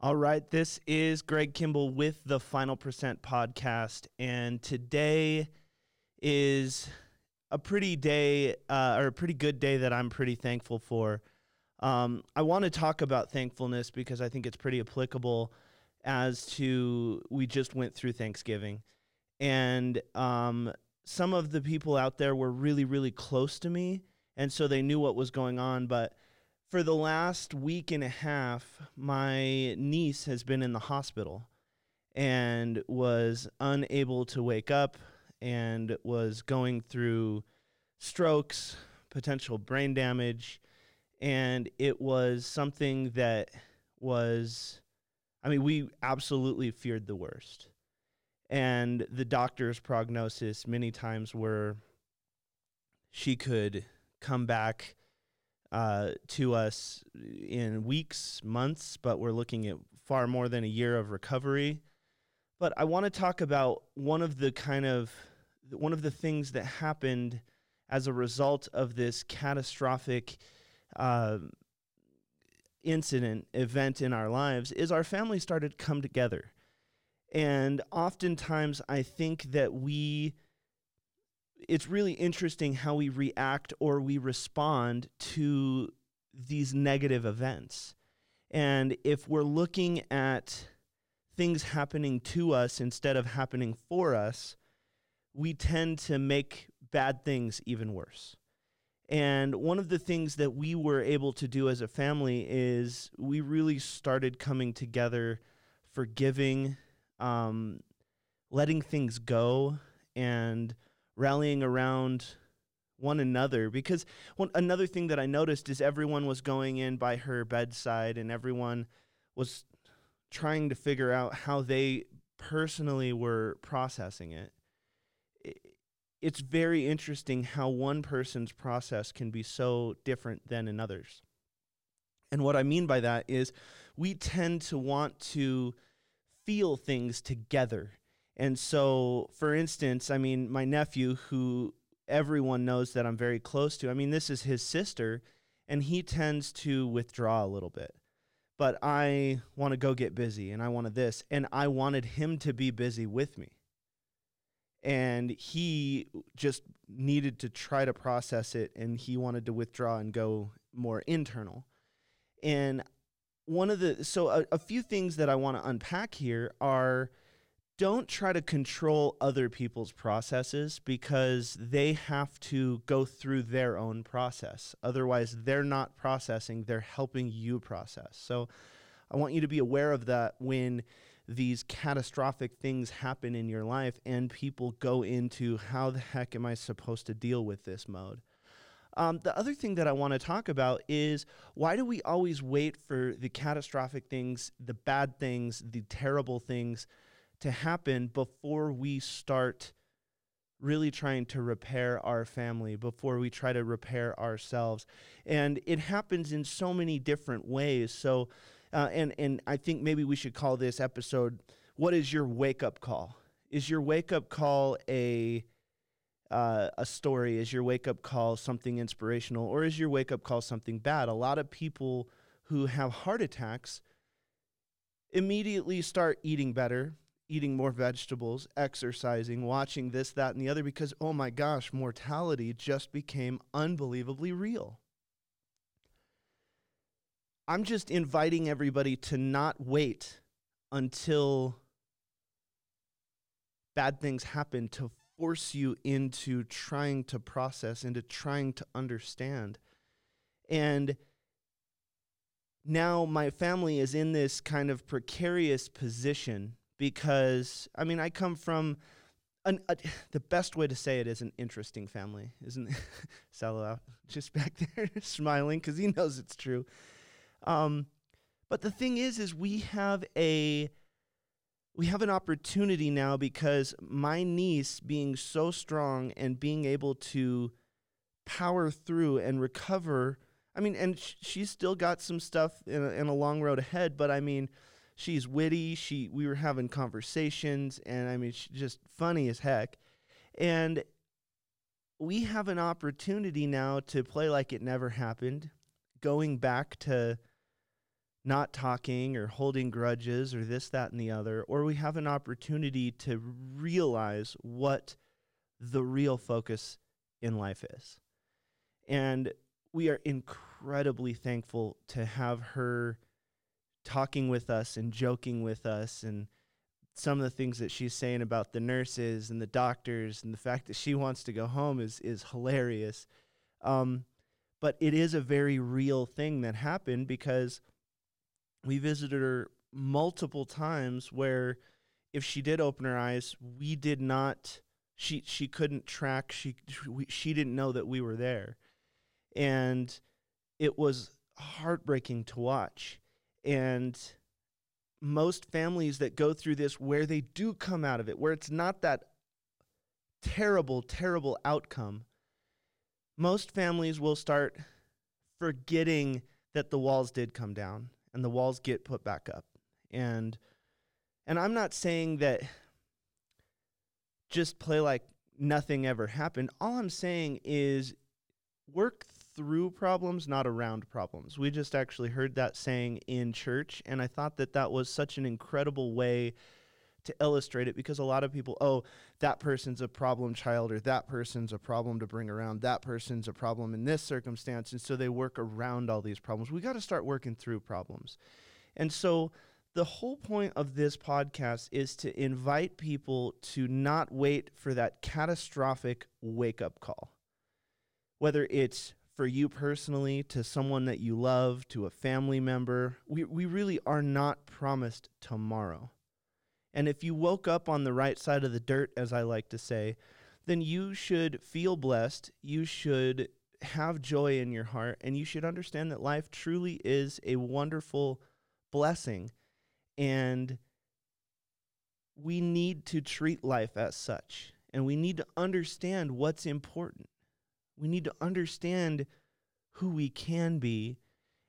All right, this is Greg Kimball with the Final Percent podcast, and today is a pretty day uh, or a pretty good day that I'm pretty thankful for. Um, I want to talk about thankfulness because I think it's pretty applicable as to we just went through Thanksgiving, and um, some of the people out there were really, really close to me, and so they knew what was going on, but for the last week and a half, my niece has been in the hospital and was unable to wake up and was going through strokes, potential brain damage. And it was something that was, I mean, we absolutely feared the worst. And the doctor's prognosis many times were she could come back uh, to us in weeks, months, but we're looking at far more than a year of recovery. But I want to talk about one of the kind of one of the things that happened as a result of this catastrophic uh, incident event in our lives is our family started to come together. And oftentimes I think that we it's really interesting how we react or we respond to these negative events. And if we're looking at things happening to us instead of happening for us, we tend to make bad things even worse. And one of the things that we were able to do as a family is we really started coming together, forgiving, um, letting things go, and rallying around one another because one another thing that I noticed is everyone was going in by her bedside and everyone was trying to figure out how they personally were processing it. It's very interesting how one person's process can be so different than another's. And what I mean by that is we tend to want to feel things together and so, for instance, I mean, my nephew, who everyone knows that I'm very close to, I mean, this is his sister, and he tends to withdraw a little bit. But I want to go get busy, and I wanted this, and I wanted him to be busy with me. And he just needed to try to process it, and he wanted to withdraw and go more internal. And one of the, so a, a few things that I want to unpack here are don't try to control other people's processes because they have to go through their own process. Otherwise, they're not processing, they're helping you process. So I want you to be aware of that when these catastrophic things happen in your life and people go into how the heck am I supposed to deal with this mode. Um, the other thing that I want to talk about is why do we always wait for the catastrophic things, the bad things, the terrible things to happen before we start really trying to repair our family, before we try to repair ourselves. And it happens in so many different ways. So, uh, and, and I think maybe we should call this episode, What is Your Wake Up Call? Is your wake up call a uh, a story? Is your wake up call something inspirational, or is your wake up call something bad? A lot of people who have heart attacks immediately start eating better, eating more vegetables, exercising, watching this, that, and the other because, oh my gosh, mortality just became unbelievably real. I'm just inviting everybody to not wait until bad things happen to force you into trying to process, into trying to understand. And now my family is in this kind of precarious position because I mean I come from an, a, the best way to say it is an interesting family, isn't it? Salo just back there smiling because he knows it's true. Um, but the thing is, is we have a we have an opportunity now because my niece being so strong and being able to power through and recover I mean, and sh- she's still got some stuff in a, in a long road ahead, but I mean, she's witty. She we were having conversations, and I mean, she's just funny as heck. And we have an opportunity now to play like it never happened, going back to not talking or holding grudges or this, that, and the other, or we have an opportunity to realize what the real focus in life is. And we are incredibly thankful to have her talking with us and joking with us and some of the things that she's saying about the nurses and the doctors and the fact that she wants to go home is is hilarious. Um, but it is a very real thing that happened because we visited her multiple times where if she did open her eyes, we did not she she couldn't track she she didn't know that we were there. And it was heartbreaking to watch. And most families that go through this where they do come out of it, where it's not that terrible, terrible outcome, most families will start forgetting that the walls did come down and the walls get put back up. And and I'm not saying that just play like nothing ever happened. All I'm saying is work through problems, not around problems. We just actually heard that saying in church, and I thought that that was such an incredible way to illustrate it because a lot of people, oh, that person's a problem child, or that person's a problem to bring around, that person's a problem in this circumstance, and so they work around all these problems. We got to start working through problems. And so, the whole point of this podcast is to invite people to not wait for that catastrophic wake up call. Whether it's for you personally, to someone that you love, to a family member. We, we really are not promised tomorrow. And if you woke up on the right side of the dirt, as I like to say, then you should feel blessed. You should have joy in your heart, and you should understand that life truly is a wonderful blessing. And we need to treat life as such. And we need to understand what's important. We need to understand who we can be.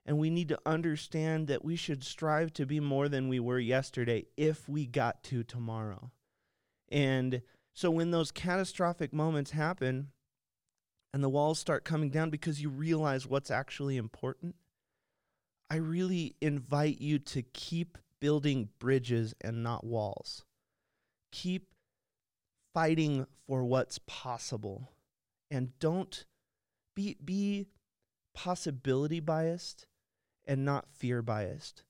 And we need to understand that we should strive to be more than we were yesterday if we got to tomorrow. And so when those catastrophic moments happen and the walls start coming down because you realize what's actually important, I really invite you to keep building bridges and not walls. Keep fighting for what's possible and don't be be possibility biased and not fear biased.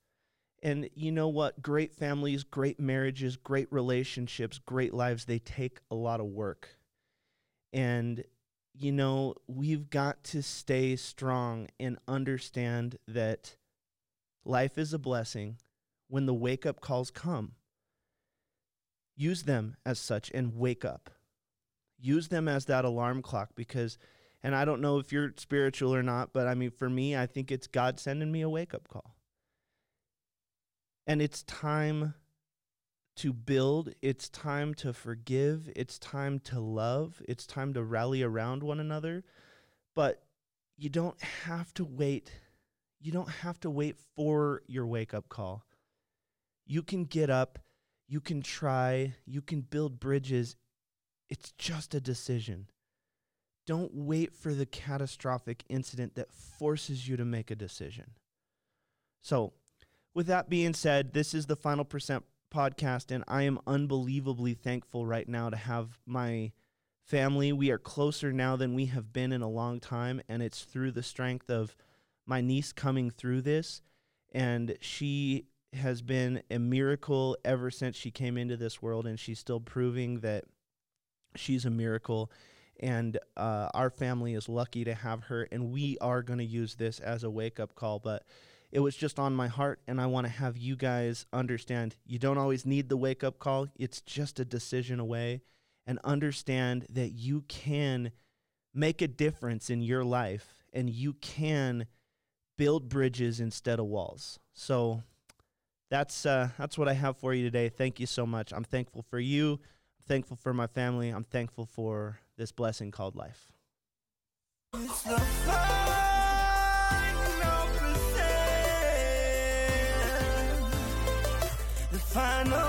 And you know what? Great families, great marriages, great relationships, great lives, they take a lot of work. And, you know, we've got to stay strong and understand that life is a blessing when the wake up calls come. Use them as such and wake up use them as that alarm clock because and I don't know if you're spiritual or not, but I mean for me, I think it's God sending me a wake-up call. And it's time to build, it's time to forgive, it's time to love, it's time to rally around one another. But you don't have to wait. You don't have to wait for your wake-up call. You can get up, you can try, you can build bridges it's just a decision. Don't wait for the catastrophic incident that forces you to make a decision. So, with that being said, this is the Final Percent podcast, and I am unbelievably thankful right now to have my family. We are closer now than we have been in a long time, and it's through the strength of my niece coming through this. And she has been a miracle ever since she came into this world, and she's still proving that she's a miracle and uh, our family is lucky to have her and we are going to use this as a wake-up call but it was just on my heart and i want to have you guys understand you don't always need the wake-up call it's just a decision away and understand that you can make a difference in your life and you can build bridges instead of walls. So that's uh, that's what i have for you today. Thank you so much. I'm thankful for you thankful for my family. I'm thankful for this blessing called life. final